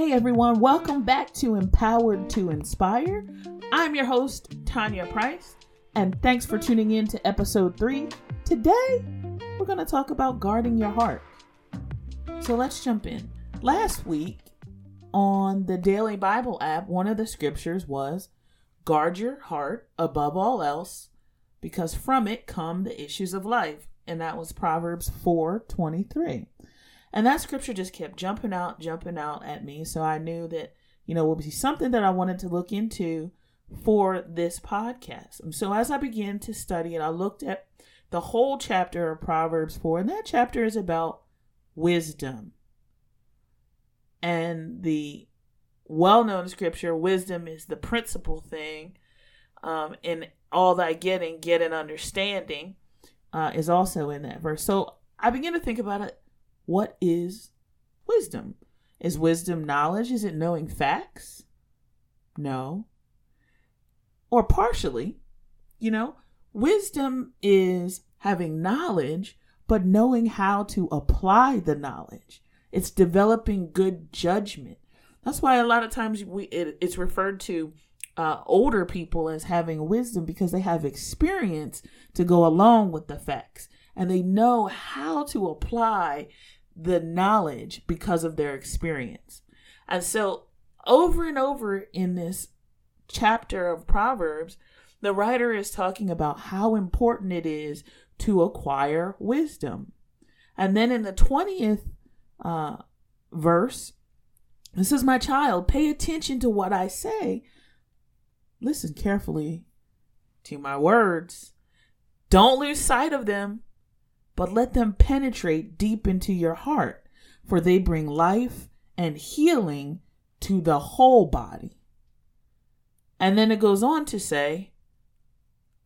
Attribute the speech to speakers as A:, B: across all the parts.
A: Hey everyone, welcome back to Empowered to Inspire. I'm your host, Tonya Price, and thanks for tuning in to episode three. Today, we're going to talk about guarding your heart. So let's jump in. Last week on the Daily Bible app, one of the scriptures was guard your heart above all else, because from it come the issues of life. And that was Proverbs 4 23. And that scripture just kept jumping out, jumping out at me. So I knew that, you know, it would be something that I wanted to look into for this podcast. And so as I began to study it, I looked at the whole chapter of Proverbs 4, and that chapter is about wisdom. And the well known scripture, wisdom is the principal thing. Um, all thy getting, get an understanding, uh, is also in that verse. So I began to think about it what is wisdom? Is wisdom knowledge? Is it knowing facts? No. Or partially, you know, wisdom is having knowledge, but knowing how to apply the knowledge. It's developing good judgment. That's why a lot of times we it, it's referred to uh, older people as having wisdom because they have experience to go along with the facts and they know how to apply the knowledge because of their experience. And so, over and over in this chapter of Proverbs, the writer is talking about how important it is to acquire wisdom. And then in the 20th uh, verse, this is my child, pay attention to what I say. Listen carefully to my words. Don't lose sight of them but let them penetrate deep into your heart, for they bring life and healing to the whole body. And then it goes on to say,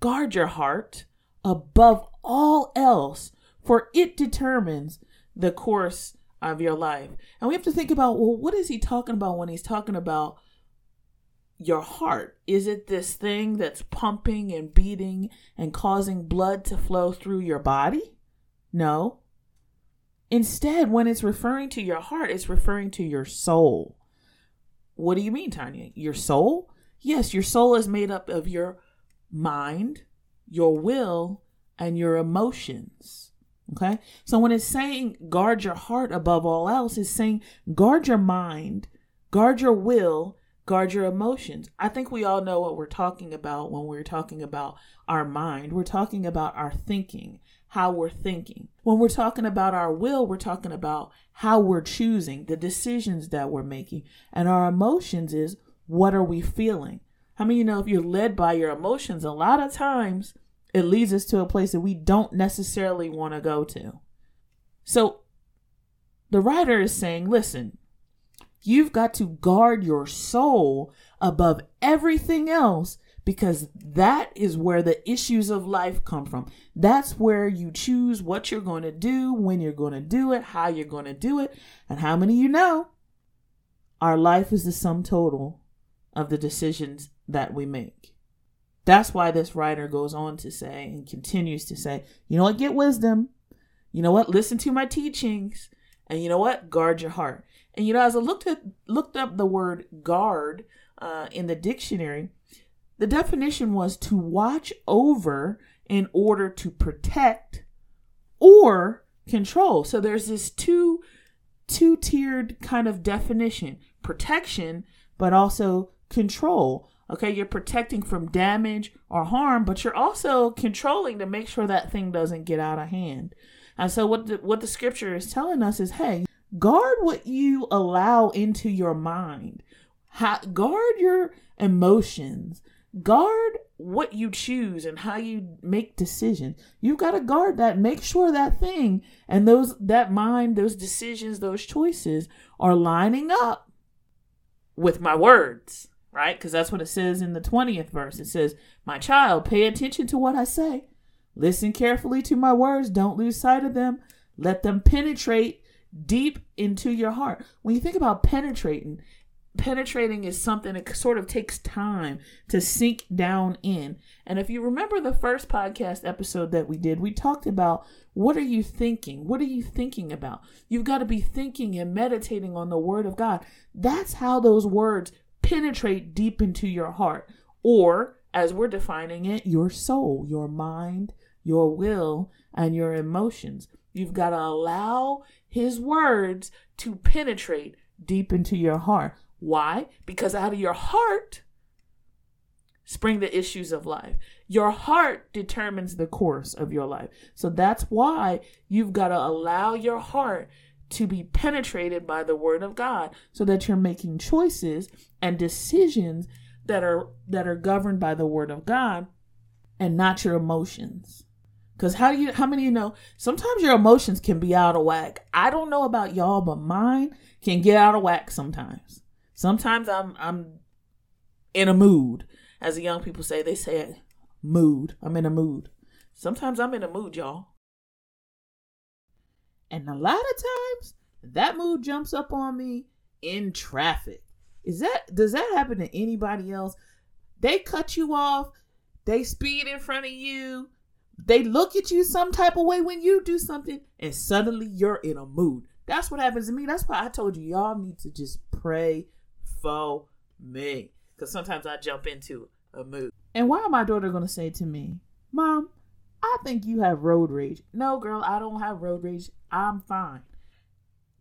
A: guard your heart above all else, for it determines the course of your life. And we have to think about, well, what is he talking about when he's talking about your heart? Is it this thing that's pumping and beating and causing blood to flow through your body? No. Instead, when it's referring to your heart, it's referring to your soul. What do you mean, Tonya? Your soul? Yes, your soul is made up of your mind, your will, and your emotions. Okay? So when it's saying guard your heart above all else, it's saying guard your mind, guard your will, guard your emotions. I think we all know what we're talking about when we're talking about our mind. We're talking about our thinking how we're thinking. When we're talking about our will, we're talking about how we're choosing, the decisions that we're making. And our emotions is what are we feeling? I mean, you know if you're led by your emotions, a lot of times it leads us to a place that we don't necessarily want to go to. So the writer is saying, listen, you've got to guard your soul above everything else because that is where the issues of life come from. That's where you choose what you're going to do, when you're going to do it, how you're going to do it, and how many you know our life is the sum total of the decisions that we make. That's why this writer goes on to say and continues to say, you know what, get wisdom. You know what, listen to my teachings. And you know what, guard your heart. And you know, as I looked at looked up the word guard uh, in the dictionary, the definition was to watch over in order to protect or control. So there's this two two tiered kind of definition protection, but also control. Okay, you're protecting from damage or harm, but you're also controlling to make sure that thing doesn't get out of hand. And so what the, what the scripture is telling us is, hey, guard what you allow into your mind. How, guard your emotions guard what you choose and how you make decisions. You've got to guard that. Make sure that thing and those that mind, those decisions, those choices are lining up with my words, right? Because that's what it says in the 20th verse. It says, My child, pay attention to what I say. Listen carefully to my words. Don't lose sight of them. Let them penetrate deep into your heart. When you think about penetrating, penetrating is something that sort of takes time to sink down in. And if you remember the first podcast episode that we did, we talked about what are you thinking? What are you thinking about? You've got to be thinking and meditating on the word of God. That's how those words penetrate deep into your heart. Or, as we're defining it, your soul, your mind, your will, and your emotions. You've got to allow his words to penetrate deep into your heart. Why? Because out of your heart spring the issues of life. Your heart determines the course of your life. So that's why you've got to allow your heart to be penetrated by the word of God so that you're making choices and decisions that are that are governed by the word of God and not your emotions. Cuz how do you how many of you know sometimes your emotions can be out of whack. I don't know about y'all but mine can get out of whack sometimes. Sometimes I'm I'm in a mood. As the young people say, they say mood. I'm in a mood. Sometimes I'm in a mood, y'all. And a lot of times that mood jumps up on me in traffic. Is that does that happen to anybody else? They cut you off, they speed in front of you, they look at you some type of way when you do something, and suddenly you're in a mood. That's what happens to me. That's why I told you y'all need to just pray for me. Because sometimes I jump into a mood. And why my daughter to say to me, Mom, I think you have road rage. No, girl, I don't have road rage. I'm fine.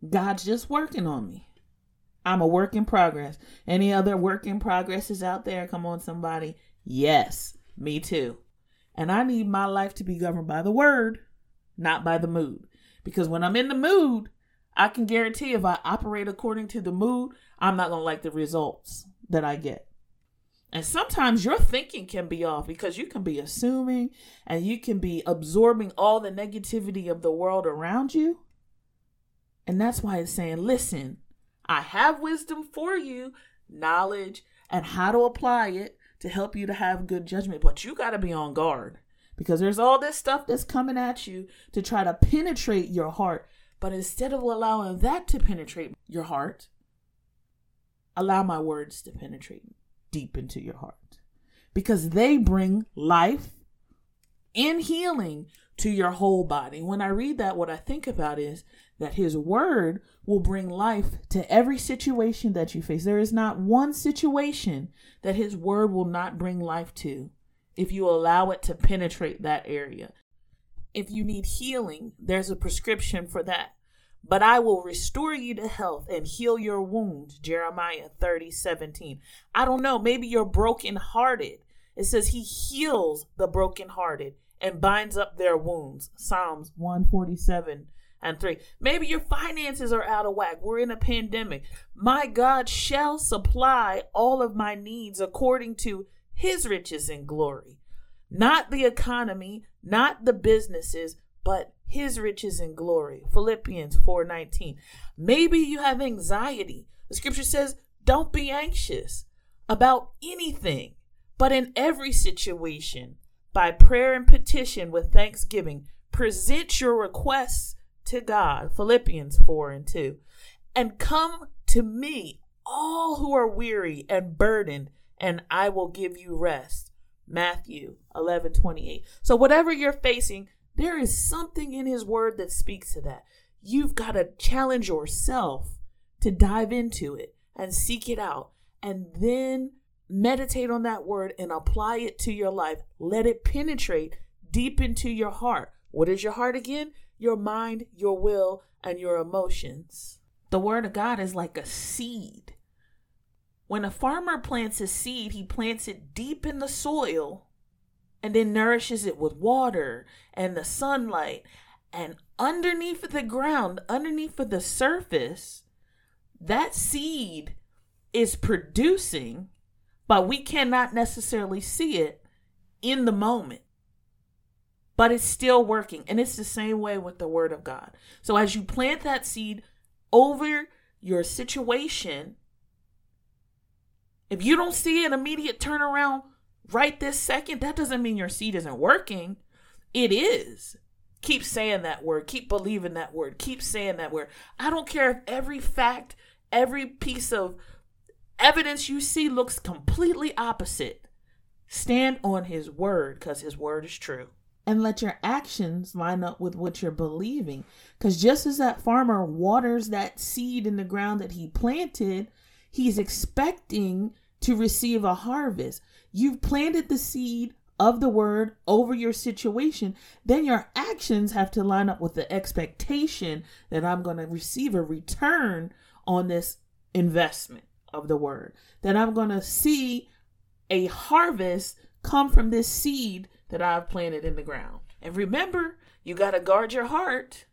A: God's just working on me. I'm a work in progress. Any other work in progresses out there? Come on, somebody. Yes, me too. And I need my life to be governed by the word, not by the mood. Because when I'm in the mood, I can guarantee if I operate according to the mood, I'm not going to like the results that I get. And sometimes your thinking can be off because you can be assuming and you can be absorbing all the negativity of the world around you. And that's why it's saying, listen, I have wisdom for you, knowledge, and how to apply it to help you to have good judgment. But you got to be on guard because there's all this stuff that's coming at you to try to penetrate your heart. But instead of allowing that to penetrate your heart, allow my words to penetrate deep into your heart because they bring life and healing to your whole body. When I read that, what I think about is that His Word will bring life to every situation that you face. There is not one situation that His Word will not bring life to if you allow it to penetrate that area. If you need healing, there's a prescription for that but I will restore you to health and heal your wound, Jeremiah 30, 17. I don't know. Maybe you're brokenhearted. It says he heals the brokenhearted and binds up their wounds. Psalms 147 and 3. Maybe your finances are out of whack. We're in a pandemic. My God shall supply all of my needs according to his riches and glory. Not the economy, not the businesses, but his riches and glory. Philippians 4:19. Maybe you have anxiety. The scripture says, "Don't be anxious about anything, but in every situation, by prayer and petition with thanksgiving, present your requests to God." Philippians 4 and 2. And come to me, all who are weary and burdened, and I will give you rest. Matthew 11:28. So whatever you're facing, there is something in his word that speaks to that. You've got to challenge yourself to dive into it and seek it out and then meditate on that word and apply it to your life. Let it penetrate deep into your heart. What is your heart again? Your mind, your will, and your emotions. The word of God is like a seed. When a farmer plants a seed, he plants it deep in the soil and then nourishes it with water and the sunlight. And underneath the ground, underneath of the surface, that seed is producing, but we cannot necessarily see it in the moment. But it's still working. And it's the same way with the Word of God. So as you plant that seed over your situation, if you don't see an immediate turnaround, right this second, that doesn't mean your seed isn't working. It is. Keep saying that word. Keep believing that word. Keep saying that word. I don't care if every fact, every piece of evidence you see looks completely opposite, stand on his word because his word is true. And let your actions line up with what you're believing. Because just as that farmer waters that seed in the ground that he planted, he's expecting to receive a harvest. You've planted the seed of the word over your situation, then your actions have to line up with the expectation that I'm going to receive a return on this investment of the word, that I'm going to see a harvest come from this seed that I've planted in the ground. And remember, you got to guard your heart,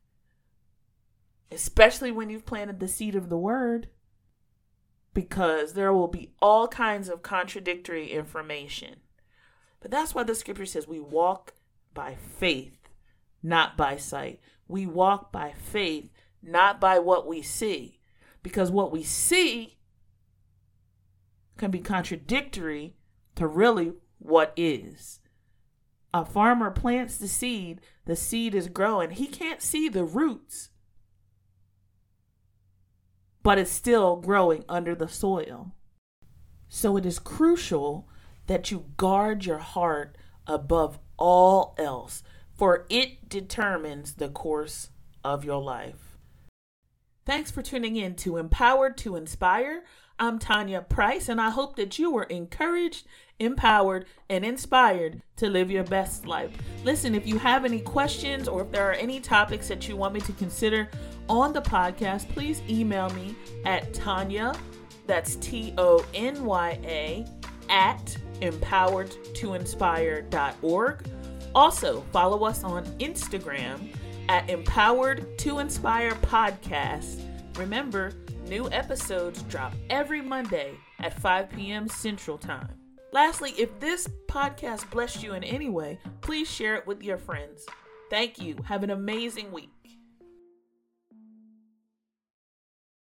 A: especially when you've planted the seed of the word, because there will be all kinds of contradictory information. But that's why the scripture says we walk by faith, not by sight. We walk by faith, not by what we see. Because what we see can be contradictory to really what is. A farmer plants the seed, the seed is growing. He can't see the roots, but it's still growing under the soil. So it is crucial that you guard your heart above all else, for it determines the course of your life. Thanks for tuning in to Empowered to Inspire. I'm Tonya Price, and I hope that you were encouraged, empowered, and inspired to live your best life. Listen, if you have any questions or if there are any topics that you want me to consider on the podcast, please email me at Tonya, that's T O N Y A, at empoweredtoinspire.org. Also, follow us on Instagram at Empowered to Inspire Podcast. Remember, new episodes drop every Monday at 5 p.m. Central Time. Lastly, if this podcast blessed you in any way, please share it with your friends. Thank you. Have an amazing week.